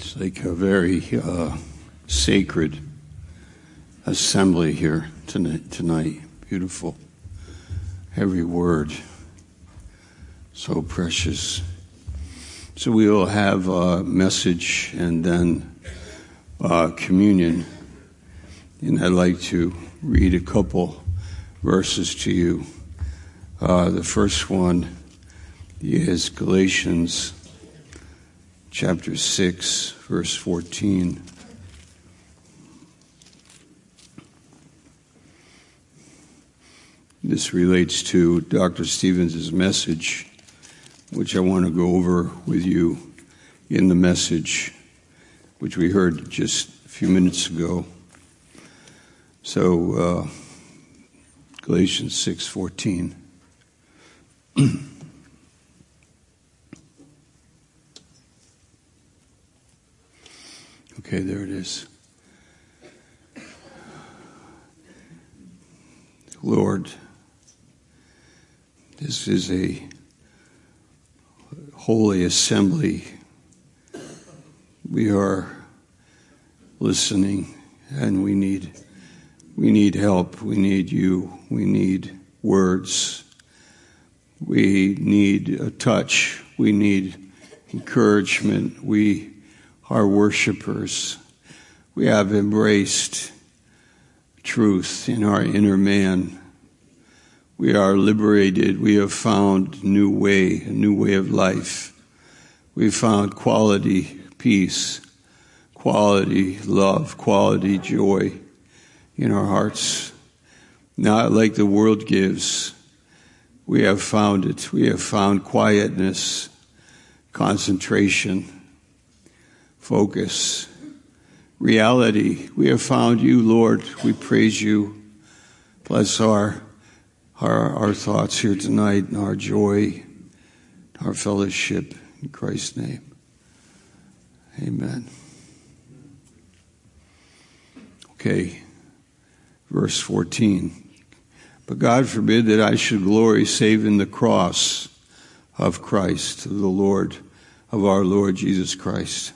It's like a very uh, sacred assembly here tonight, tonight. Beautiful. Every word. So precious. So we will have a message and then uh, communion. And I'd like to read a couple verses to you. Uh, the first one is Galatians chapter 6, verse 14. This relates to Dr. Stevens' message, which I want to go over with you in the message, which we heard just a few minutes ago. So, uh, Galatians 6:14. Okay, there it is. Lord, this is a holy assembly. We are listening and we need we need help. We need you. We need words. We need a touch. We need encouragement. We our worshipers. We have embraced truth in our inner man. We are liberated. We have found new way, a new way of life. We've found quality peace, quality love, quality joy in our hearts. Not like the world gives. We have found it. We have found quietness, concentration, focus, reality. We have found you, Lord. We praise you. Bless our, our, our thoughts here tonight, and our joy, our fellowship. In Christ's name. Amen. Okay, verse 14. But God forbid that I should glory save in the cross of Christ, the Lord, of our Lord Jesus Christ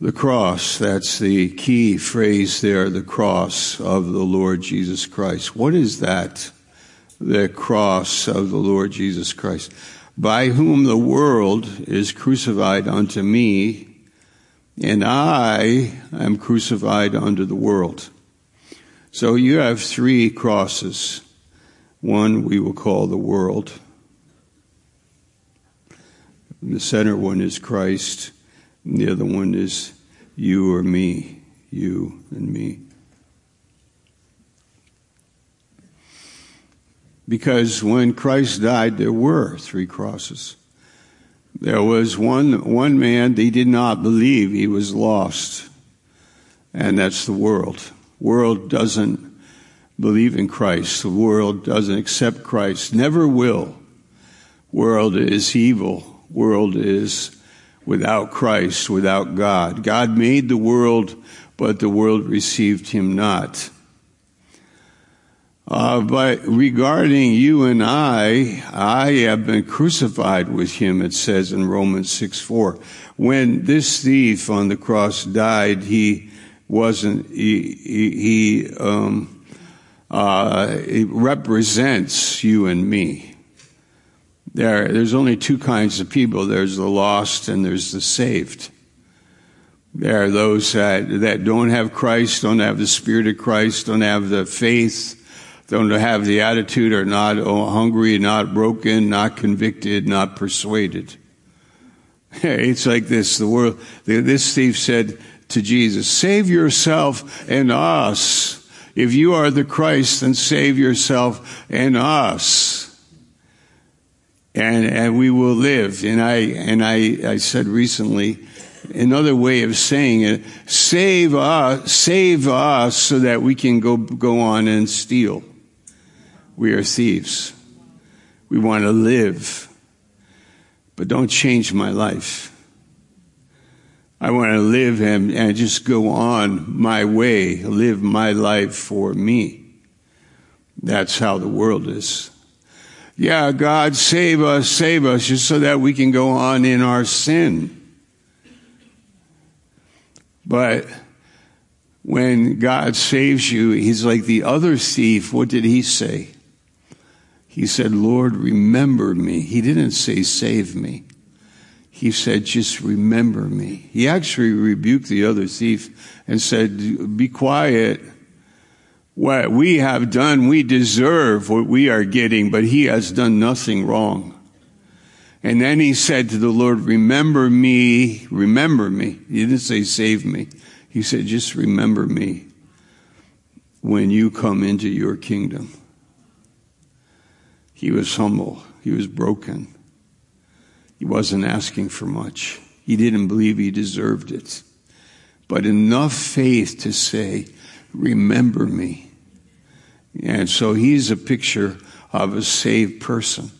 the cross, that's the key phrase there, the cross of the Lord Jesus Christ. What is that? The cross of the Lord Jesus Christ. By whom the world is crucified unto me, and I am crucified unto the world. So you have three crosses. One we will call the world. The center one is Christ. The other one is you or me, you and me. Because when Christ died, there were three crosses. There was one, one man, he did not believe he was lost. And that's the world. World doesn't believe in Christ. The world doesn't accept Christ. Never will. World is evil. World is without Christ, without God. God made the world, but the world received him not. Uh, but regarding you and I, I have been crucified with him, it says in Romans 6 4. When this thief on the cross died, he wasn't, he, he, he um, uh, represents you and me. There, there's only two kinds of people. There's the lost and there's the saved. There are those that, that don't have Christ, don't have the Spirit of Christ, don't have the faith, don't have the attitude, are not hungry, not broken, not convicted, not persuaded. It's like this. The world, this thief said to Jesus, save yourself and us. If you are the Christ, then save yourself and us and, and we will live. And I, and I, I said recently, another way of saying it, save us, save us so that we can go, go on and steal. We are thieves. We want to live, but don't change my life. I want to live and, and just go on my way, live my life for me. That's how the world is yeah, God save us, save us, just so that we can go on in our sin. But when God saves you, he's like the other thief. What did he say? He said, Lord, remember me. He didn't say save me. He said, just remember me. He actually rebuked the other thief and said, be quiet. What we have done, we deserve what we are getting, but he has done nothing wrong. And then he said to the Lord, remember me, remember me. He didn't say save me. He said, just remember me when you come into your kingdom. He was humble. He was broken. He wasn't asking for much. He didn't believe he deserved it. But enough faith to say, remember me. And so he's a picture of a saved person.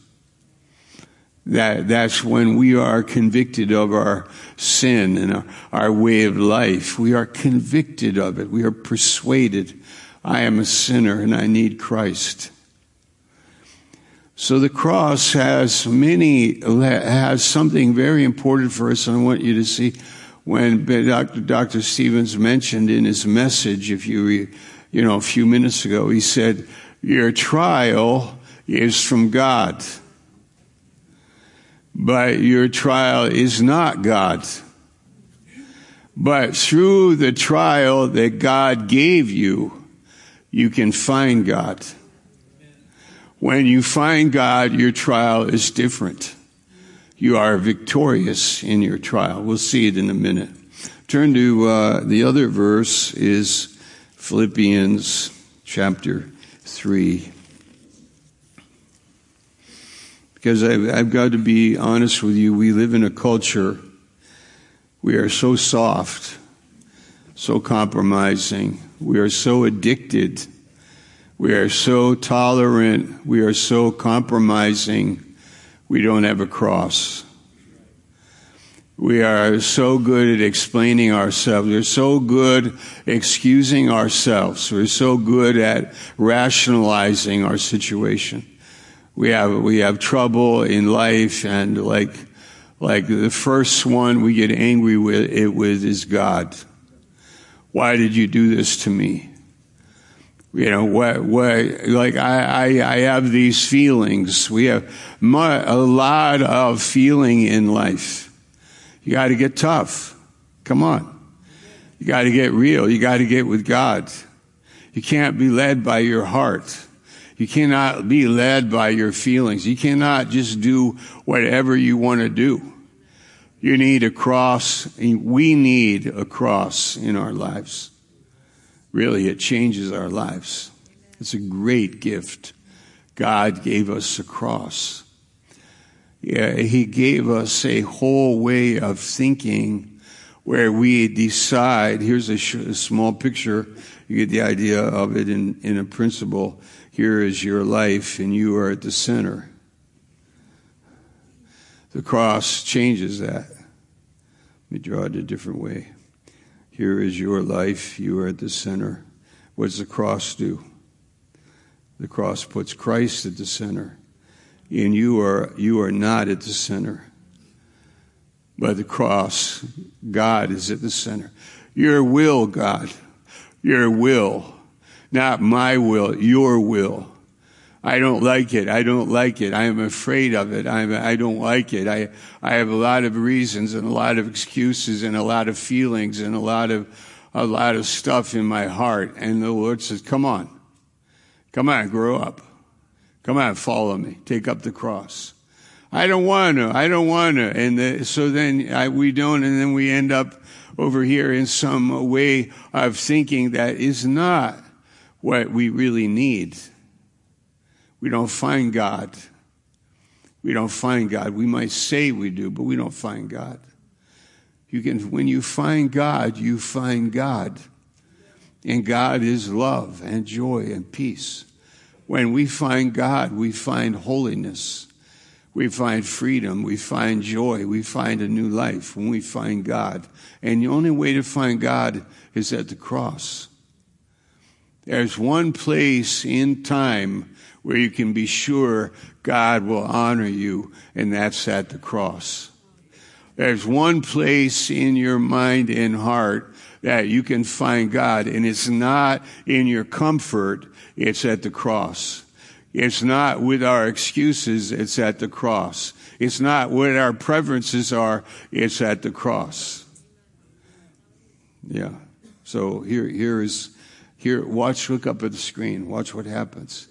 That, that's when we are convicted of our sin and our, our way of life. We are convicted of it. We are persuaded. I am a sinner and I need Christ. So the cross has many, has something very important for us. And I want you to see when Dr. Dr. Stevens mentioned in his message, if you, you know, a few minutes ago, he said, your trial is from God but your trial is not God. But through the trial that God gave you, you can find God. When you find God, your trial is different. You are victorious in your trial. We'll see it in a minute. Turn to uh, the other verse is Philippians chapter 3. Because I've, I've got to be honest with you, we live in a culture, we are so soft, so compromising, we are so addicted, we are so tolerant, we are so compromising, we don't have a cross. We are so good at explaining ourselves. We're so good excusing ourselves. We're so good at rationalizing our situation we have we have trouble in life and like like the first one we get angry with it with is God. Why did you do this to me? You know what? What? Like I, I, I have these feelings. We have a lot of feeling in life. You got to get tough. Come on. You got to get real. You got to get with God. You can't be led by your heart. You cannot be led by your feelings. You cannot just do whatever you want to do. You need a cross. We need a cross in our lives. Really, it changes our lives. It's a great gift. God gave us a cross. He gave us a whole way of thinking where we decide. Here's a, sh- a small picture. You get the idea of it in, in a principle. Here is your life, and you are at the center. The cross changes that. Let me draw it a different way. Here is your life, you are at the center. What does the cross do? The cross puts Christ at the center. And you are, you are not at the center. By the cross, God is at the center. Your will, God. Your will not my will, your will. I don't like it. I don't like it. I am afraid of it. I'm, I don't like it. I, I have a lot of reasons and a lot of excuses and a lot of feelings and a lot of, a lot of stuff in my heart. And the Lord says, come on. Come on, grow up. Come on, follow me. Take up the cross. I don't want to. I don't want to. And the, so then I, we don't, and then we end up over here in some way of thinking that is not what we really need. We don't find God. We don't find God. We might say we do, but we don't find God. You can, when you find God, you find God. And God is love and joy and peace. When we find God, we find holiness. We find freedom. We find joy. We find a new life when we find God. And the only way to find God is at the cross. There's one place in time where you can be sure God will honor you, and that's at the cross. There's one place in your mind and heart that you can find God, and it's not in your comfort, it's at the cross. It's not with our excuses, it's at the cross. It's not what our preferences are, it's at the cross. Yeah. So here, here is, here, watch, look up at the screen, watch what happens.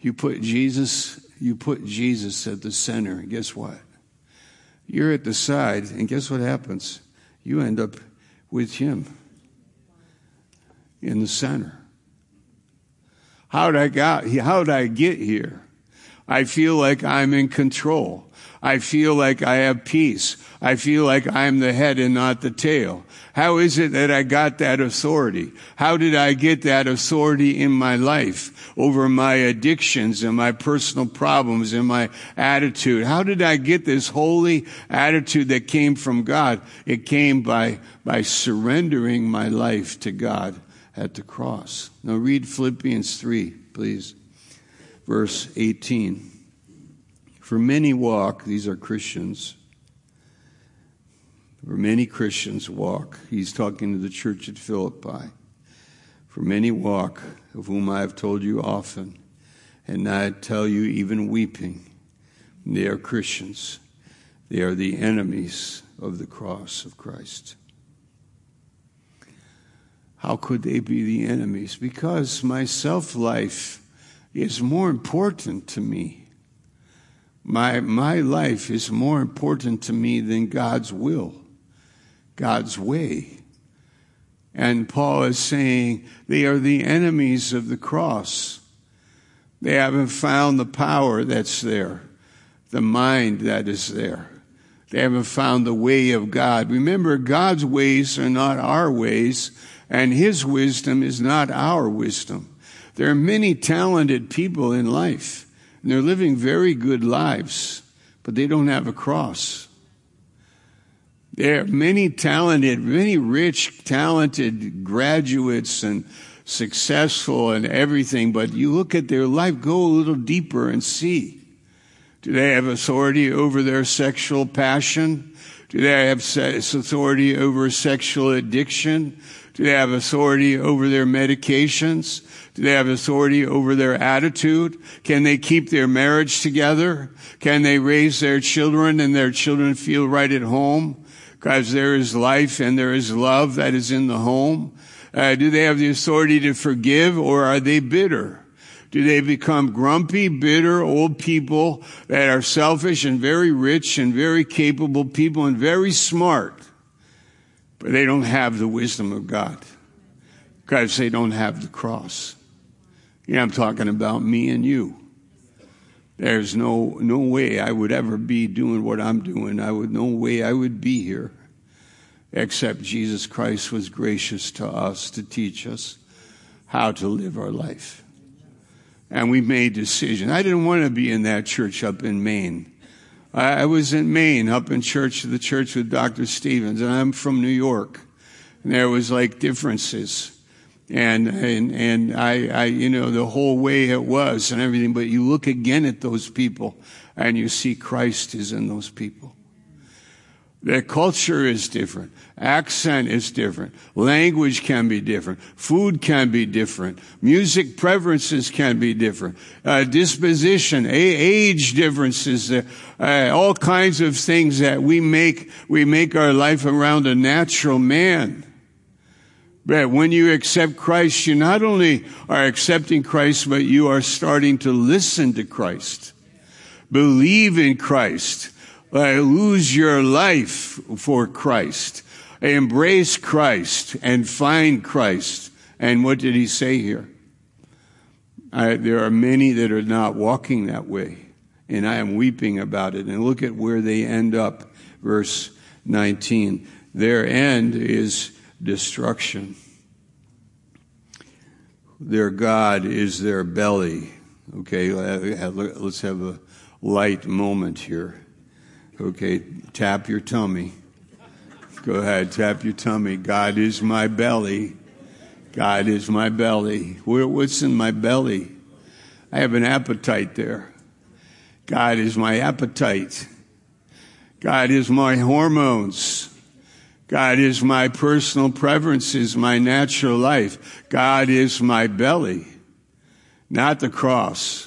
You put Jesus, you put Jesus at the center, and guess what? You're at the side, and guess what happens? You end up with Him in the center. How did I got, how did I get here? I feel like I'm in control. I feel like I have peace. I feel like I'm the head and not the tail. How is it that I got that authority? How did I get that authority in my life over my addictions and my personal problems and my attitude? How did I get this holy attitude that came from God? It came by, by surrendering my life to God at the cross. Now read Philippians 3, please. Verse 18. For many walk, these are Christians. For many Christians walk. He's talking to the church at Philippi. For many walk, of whom I have told you often, and I tell you even weeping. They are Christians. They are the enemies of the cross of Christ. How could they be the enemies? Because my self life is more important to me my, my life is more important to me than God's will, God's way. And Paul is saying they are the enemies of the cross. They haven't found the power that's there, the mind that is there. They haven't found the way of God. Remember, God's ways are not our ways, and His wisdom is not our wisdom. There are many talented people in life and they're living very good lives, but they don't have a cross. There are many talented, many rich, talented graduates and successful and everything, but you look at their life, go a little deeper and see. Do they have authority over their sexual passion? Do they have authority over sexual addiction? Do they have authority over their medications? Do they have authority over their attitude? Can they keep their marriage together? Can they raise their children and their children feel right at home? Because there is life and there is love that is in the home. Uh, do they have the authority to forgive or are they bitter? Do they become grumpy, bitter old people that are selfish and very rich and very capable people and very smart? but they don't have the wisdom of God because they don't have the cross. Yeah, I'm talking about me and you. There's no, no way I would ever be doing what I'm doing. I would, no way I would be here except Jesus Christ was gracious to us to teach us how to live our life. And we made decisions. I didn't want to be in that church up in Maine. I was in Maine, up in church, the church with Dr. Stevens, and I'm from New York. And there was like differences. And, and, and I, I, you know, the whole way it was and everything, but you look again at those people and you see Christ is in those people. The culture is different. Accent is different. Language can be different. Food can be different. Music preferences can be different. Uh, disposition, age differences, uh, uh, all kinds of things that we make, we make our life around a natural man. But when you accept Christ, you not only are accepting Christ, but you are starting to listen to Christ. Believe in Christ uh, lose your life for Christ. Embrace Christ and find Christ. And what did he say here? I, there are many that are not walking that way, and I am weeping about it. And look at where they end up. Verse 19. Their end is destruction. Their God is their belly. Okay, let's have a light moment here. Okay, tap your tummy. Go ahead, tap your tummy. God is my belly. God is my belly. What's in my belly? I have an appetite there. God is my appetite. God is my hormones. God is my personal preferences, my natural life. God is my belly, not the cross.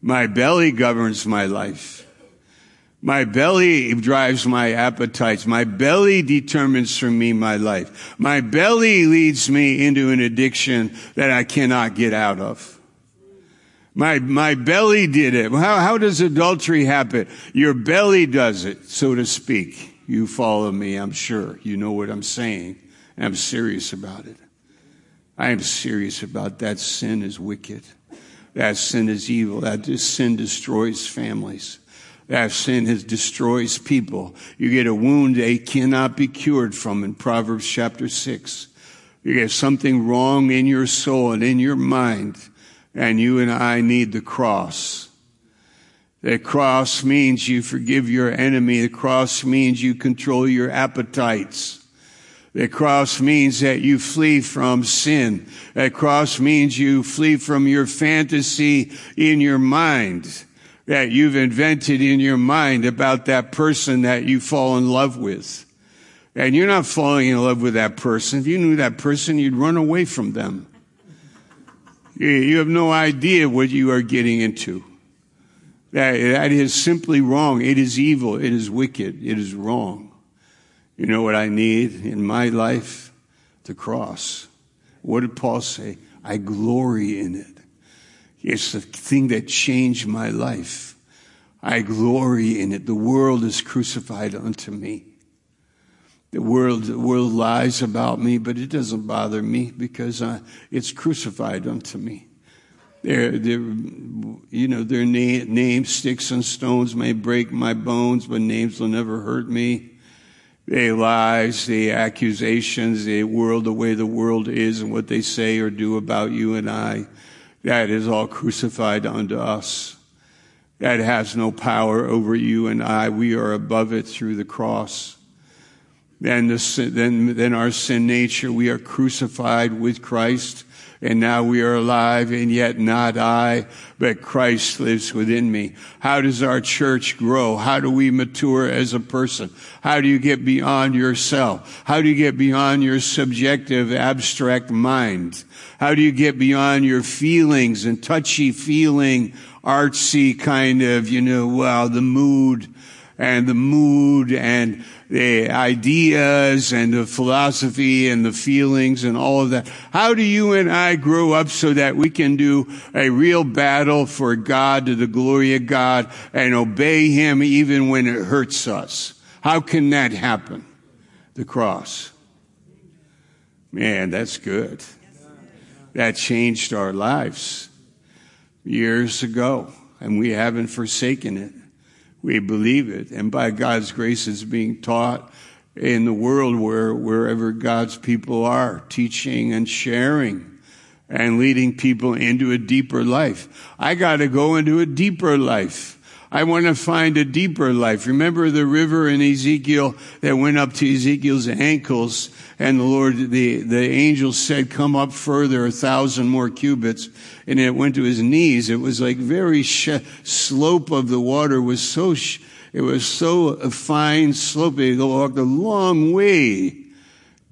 My belly governs my life. My belly drives my appetites. My belly determines for me my life. My belly leads me into an addiction that I cannot get out of. My, my belly did it. How, how does adultery happen? Your belly does it, so to speak. You follow me, I'm sure. You know what I'm saying. I'm serious about it. I am serious about that sin is wicked. That sin is evil. That sin destroys families. That sin has destroys people. You get a wound they cannot be cured from in Proverbs chapter 6. You get something wrong in your soul and in your mind, and you and I need the cross. The cross means you forgive your enemy. The cross means you control your appetites. The cross means that you flee from sin. The cross means you flee from your fantasy in your mind that you've invented in your mind about that person that you fall in love with. And you're not falling in love with that person. If you knew that person, you'd run away from them. You have no idea what you are getting into. That, that is simply wrong. It is evil. It is wicked. It is wrong. You know what I need in my life? The cross. What did Paul say? I glory in it. It's the thing that changed my life. I glory in it. The world is crucified unto me. The world, the world lies about me, but it doesn't bother me because uh, it's crucified unto me. Their, their, you know, their na- names, sticks and stones may break my bones, but names will never hurt me. The lies, the accusations, the world, the way the world is and what they say or do about you and I that is all crucified unto us. That has no power over you and I. We are above it through the cross. Then, the, then, then our sin nature, we are crucified with Christ and now we are alive and yet not I, but Christ lives within me. How does our church grow? How do we mature as a person? How do you get beyond yourself? How do you get beyond your subjective abstract mind? How do you get beyond your feelings and touchy feeling, artsy kind of, you know, well, the mood and the mood and the ideas and the philosophy and the feelings and all of that. How do you and I grow up so that we can do a real battle for God to the glory of God and obey Him even when it hurts us? How can that happen? The cross. Man, that's good. That changed our lives years ago and we haven't forsaken it. We believe it. And by God's grace, it's being taught in the world where, wherever God's people are, teaching and sharing and leading people into a deeper life. I got to go into a deeper life. I want to find a deeper life. Remember the river in Ezekiel that went up to Ezekiel's ankles and the Lord, the, the angel said, come up further a thousand more cubits. And it went to his knees. It was like very sh- slope of the water was so, sh- it was so fine slope. He walked a long way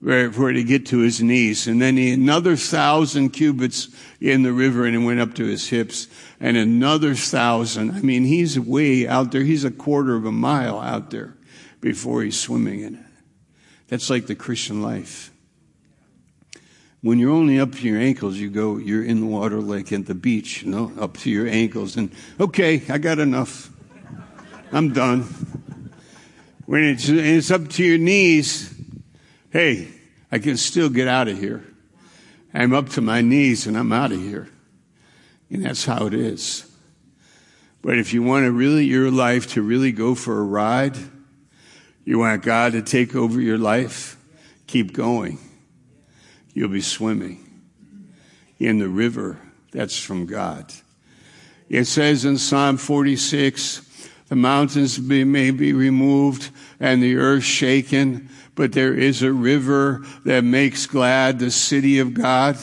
for it to get to his knees. And then he, another thousand cubits in the river and it went up to his hips and another thousand. I mean, he's way out there. He's a quarter of a mile out there before he's swimming in it. That's like the Christian life. When you're only up to your ankles, you go, you're in the water like at the beach, you know, up to your ankles and, okay, I got enough. I'm done. When it's, it's up to your knees, hey, I can still get out of here. I'm up to my knees and I'm out of here. And that's how it is. But if you want to really, your life to really go for a ride, you want God to take over your life, keep going. You'll be swimming in the river that's from God. It says in Psalm 46, the mountains may be removed and the earth shaken, but there is a river that makes glad the city of God.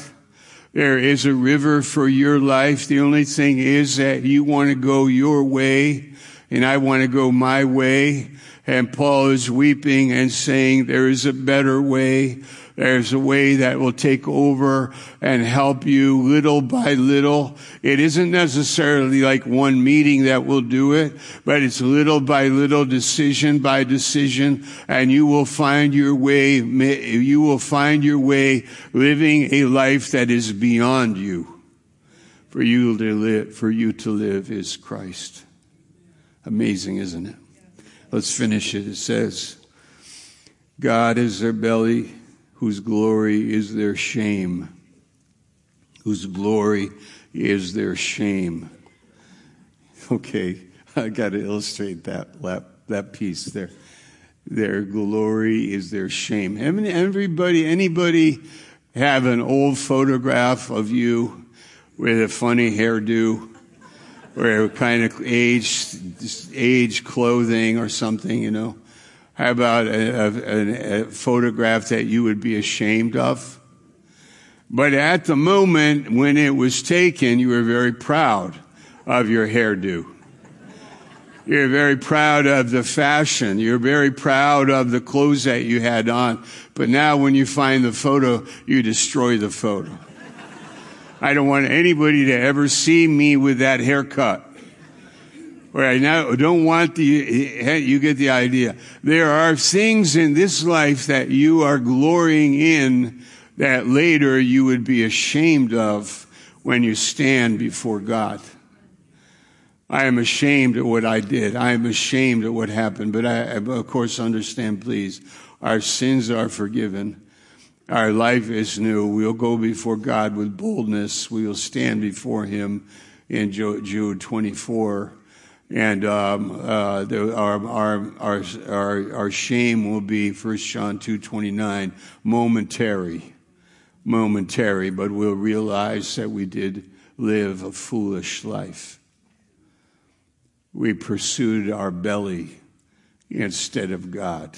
There is a river for your life. The only thing is that you want to go your way and I want to go my way. And Paul is weeping and saying, there is a better way. There's a way that will take over and help you little by little. It isn't necessarily like one meeting that will do it, but it's little by little, decision by decision, and you will find your way, you will find your way living a life that is beyond you. For you to live, for you to live is Christ. Amazing, isn't it? Let's finish it. It says, God is their belly whose glory is their shame, whose glory is their shame. Okay, I got to illustrate that, that, that piece there. Their glory is their shame. Everybody, anybody have an old photograph of you with a funny hairdo or kind of age, aged clothing or something, you know? How about a, a, a photograph that you would be ashamed of? But at the moment when it was taken, you were very proud of your hairdo. You're very proud of the fashion. You're very proud of the clothes that you had on. But now when you find the photo, you destroy the photo. I don't want anybody to ever see me with that haircut. Right now, don't want the, eh, you get the idea. There are things in this life that you are glorying in that later you would be ashamed of when you stand before God. I am ashamed of what I did. I am ashamed of what happened. But I, of course, understand, please, our sins are forgiven. Our life is new. We'll go before God with boldness. We will stand before Him in Jude 24 and um, uh, the, our, our, our, our, our shame will be 1 John 2.29, momentary, momentary, but we'll realize that we did live a foolish life. We pursued our belly instead of God.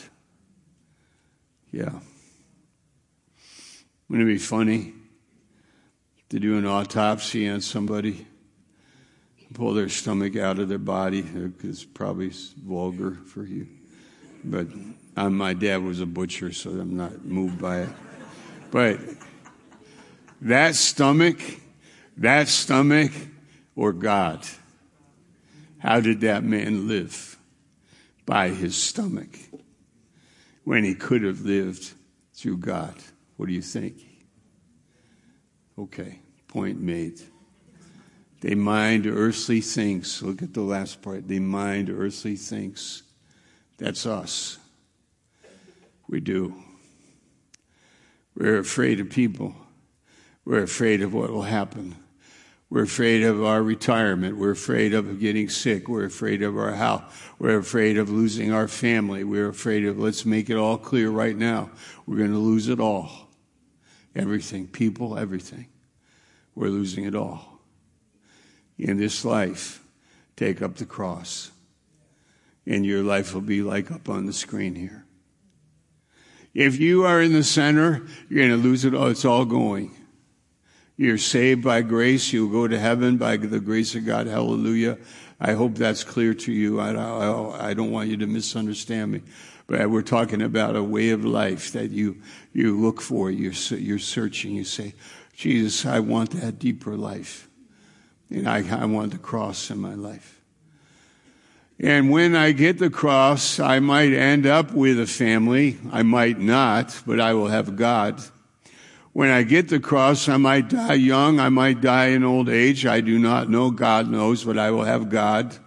Yeah. Wouldn't it be funny to do an autopsy on somebody? pull their stomach out of their body. It's probably vulgar for you. But um, my dad was a butcher, so I'm not moved by it. But that stomach, that stomach, or God, how did that man live? By his stomach. When he could have lived through God. What do you think? Okay, point made. They mind earthly things. Look at the last part. They mind earthly things. That's us. We do. We're afraid of people. We're afraid of what will happen. We're afraid of our retirement. We're afraid of getting sick. We're afraid of our health. We're afraid of losing our family. We're afraid of, let's make it all clear right now. We're going to lose it all. Everything. People, everything. We're losing it all in this life, take up the cross. And your life will be like up on the screen here. If you are in the center, you're going to lose it all. It's all going. You're saved by grace. You'll go to heaven by the grace of God. Hallelujah. I hope that's clear to you. I, I, I don't want you to misunderstand me. We're talking about a way of life that you, you look for. You're, you're searching. You say, Jesus, I want that deeper life. And I, I want the cross in my life. And when I get the cross, I might end up with a family. I might not, but I will have God. When I get the cross, I might die young. I might die in old age. I do not know. God knows, but I will have God.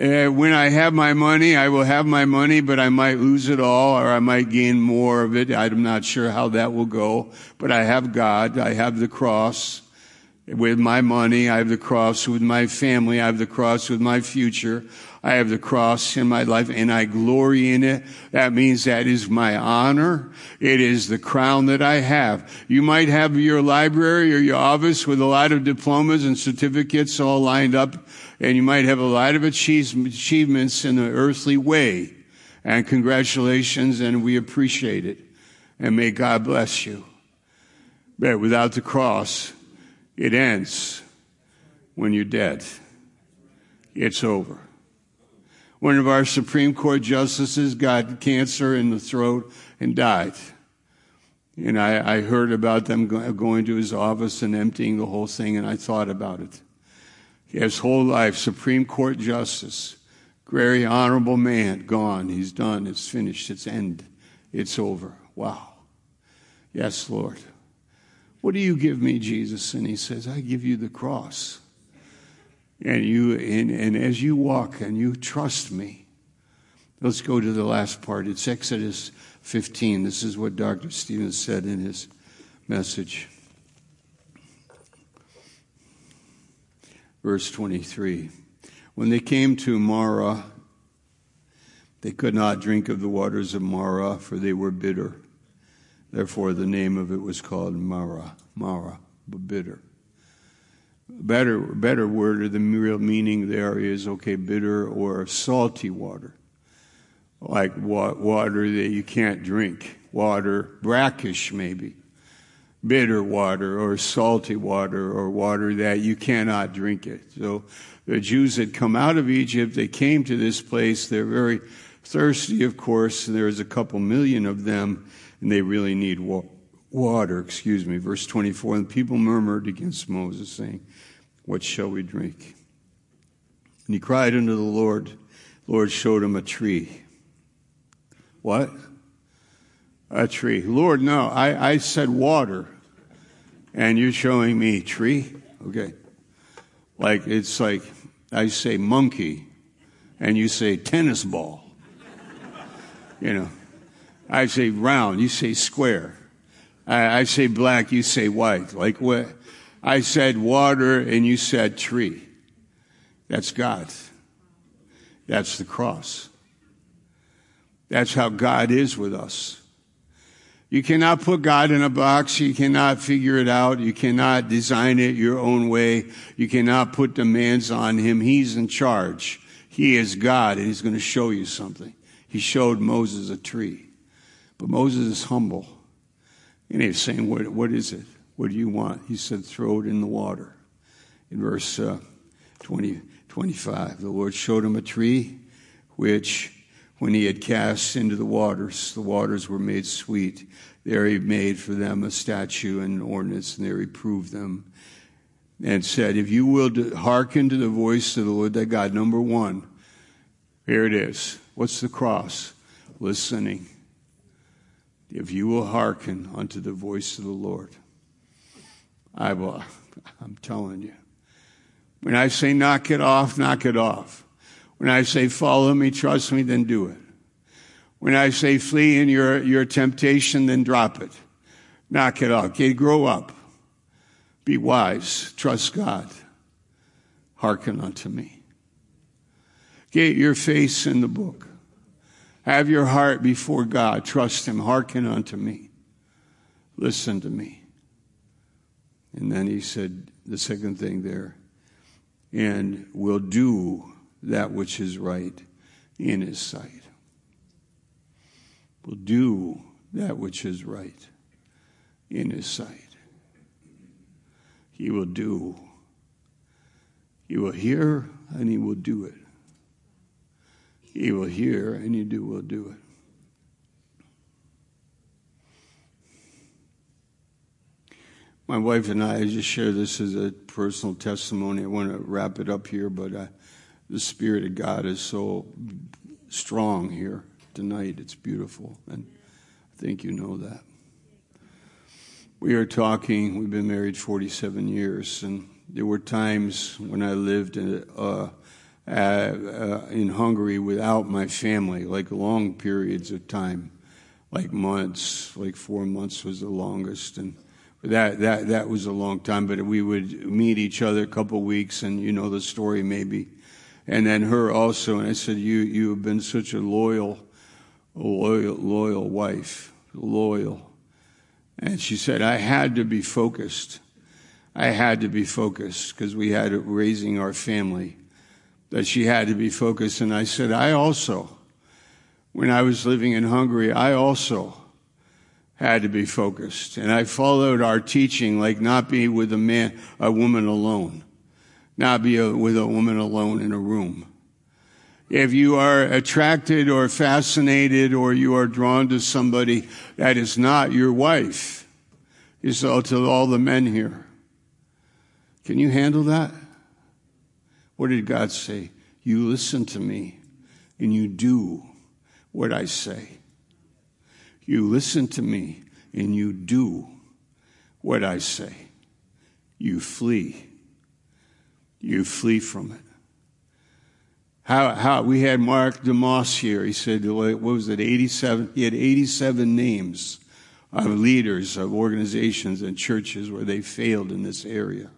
Uh, when I have my money, I will have my money, but I might lose it all or I might gain more of it. I'm not sure how that will go, but I have God. I have the cross with my money. I have the cross with my family. I have the cross with my future. I have the cross in my life and I glory in it. That means that is my honor. It is the crown that I have. You might have your library or your office with a lot of diplomas and certificates all lined up and you might have a lot of achievements in the earthly way. And congratulations and we appreciate it. And may God bless you. But without the cross, it ends when you're dead. It's over. One of our Supreme Court justices got cancer in the throat and died. And I, I heard about them going to his office and emptying the whole thing, and I thought about it. His whole life, Supreme Court justice, very honorable man, gone. He's done. It's finished. It's end. It's over. Wow. Yes, Lord. What do you give me, Jesus? And he says, I give you the cross. And you and, and as you walk and you trust me. Let's go to the last part. It's Exodus 15. This is what Dr. Stevens said in his message. Verse 23. When they came to Marah, they could not drink of the waters of Marah, for they were bitter. Therefore, the name of it was called Marah, Marah, bitter. Better, better word, or the real meaning there is okay, bitter or salty water, like water that you can't drink, water brackish maybe, bitter water or salty water or water that you cannot drink it. So the Jews had come out of Egypt, they came to this place, they're very thirsty, of course, and there's a couple million of them and they really need wa- water. Excuse me. Verse 24 And the people murmured against Moses, saying, What shall we drink? And he cried unto the Lord. The Lord showed him a tree. What? A tree. Lord, no, I, I said water, and you're showing me tree? Okay. Like, it's like I say monkey, and you say tennis ball. You know. I say round, you say square. I, I say black, you say white. Like what? I said water and you said tree. That's God. That's the cross. That's how God is with us. You cannot put God in a box. You cannot figure it out. You cannot design it your own way. You cannot put demands on Him. He's in charge. He is God and He's going to show you something. He showed Moses a tree. But Moses is humble. And he's saying, what, what is it? What do you want? He said, throw it in the water. In verse uh, 20, 25, the Lord showed him a tree which, when he had cast into the waters, the waters were made sweet. There he made for them a statue and ordinance, and there he proved them. And said, If you will hearken to the voice of the Lord thy God, number one, here it is. What's the cross? Listening if you will hearken unto the voice of the Lord. I will, I'm telling you. When I say knock it off, knock it off. When I say follow me, trust me, then do it. When I say flee in your, your temptation, then drop it. Knock it off. Okay, grow up. Be wise. Trust God. Hearken unto me. Get your face in the book. Have your heart before God. Trust Him. Hearken unto me. Listen to me. And then he said the second thing there, and will do that which is right in His sight. Will do that which is right in His sight. He will do. He will hear and He will do it. He will hear and you do will do it. My wife and I, I just share this as a personal testimony. I want to wrap it up here, but uh, the Spirit of God is so strong here tonight. It's beautiful, and I think you know that. We are talking, we've been married 47 years, and there were times when I lived in a, uh, uh, Uh, in Hungary without my family, like long periods of time, like months, like four months was the longest, and that that that was a long time. But we would meet each other a couple of weeks, and you know the story maybe, and then her also. And I said, "You you have been such a loyal, loyal, loyal wife, loyal." And she said, "I had to be focused. I had to be focused because we had raising our fam." That she had to be focused. And I said, I also, when I was living in Hungary, I also had to be focused. And I followed our teaching, like not be with a man, a woman alone, not be a, with a woman alone in a room. If you are attracted or fascinated or you are drawn to somebody that is not your wife, is all oh, to all the men here. Can you handle that? What did God say? You listen to me and you do what I say. You listen to me and you do what I say. You flee. You flee from it. How, how, we had Mark DeMoss here. He said, what was it, 87? He had 87 names of leaders of organizations and churches where they failed in this area.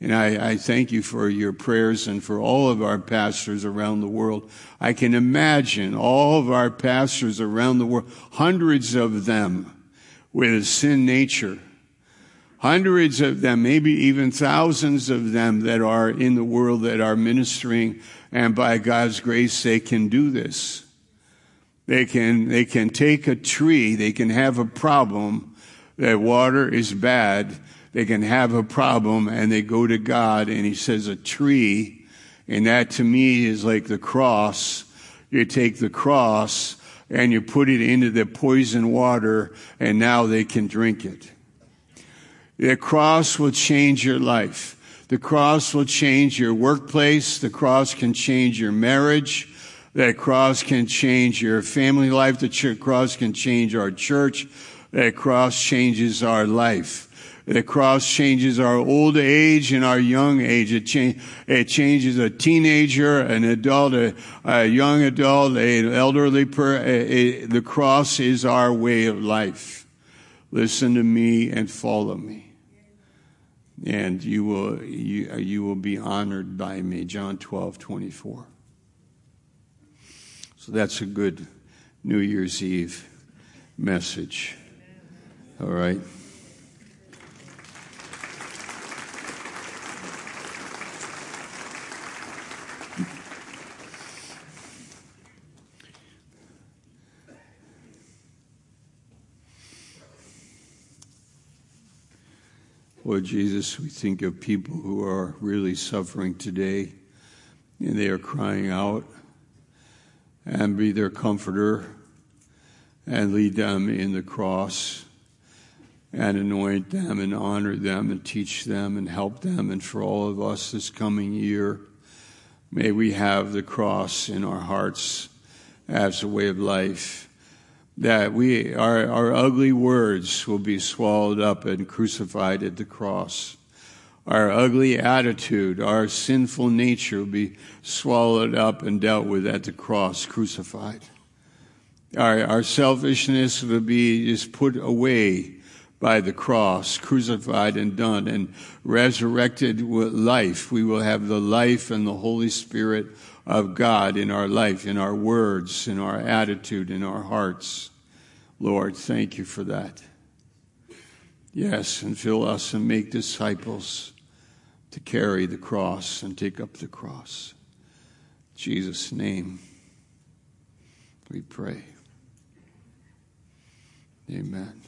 And I, I, thank you for your prayers and for all of our pastors around the world. I can imagine all of our pastors around the world, hundreds of them with a sin nature. Hundreds of them, maybe even thousands of them that are in the world that are ministering and by God's grace they can do this. They can, they can take a tree, they can have a problem that water is bad, they can have a problem and they go to God and he says a tree, and that to me is like the cross. You take the cross and you put it into the poison water and now they can drink it. The cross will change your life. The cross will change your workplace. The cross can change your marriage. That cross can change your family life. The cross can change our church. That cross changes our life. The cross changes our old age and our young age. It, cha- it changes a teenager, an adult, a, a young adult, an elderly person. The cross is our way of life. Listen to me and follow me. And you will, you, you will be honored by me. John 12, 24. So that's a good New Year's Eve message. All right. Lord Jesus, we think of people who are really suffering today and they are crying out and be their comforter and lead them in the cross and anoint them and honor them and teach them and help them. And for all of us this coming year, may we have the cross in our hearts as a way of life that we, our, our ugly words will be swallowed up and crucified at the cross. Our ugly attitude, our sinful nature will be swallowed up and dealt with at the cross, crucified. Our, our selfishness will be just put away by the cross, crucified and done, and resurrected with life. We will have the life and the Holy Spirit of God in our life, in our words, in our attitude, in our hearts. Lord, thank you for that. Yes, and fill us and make disciples to carry the cross and take up the cross. In Jesus' name, we pray. Amen.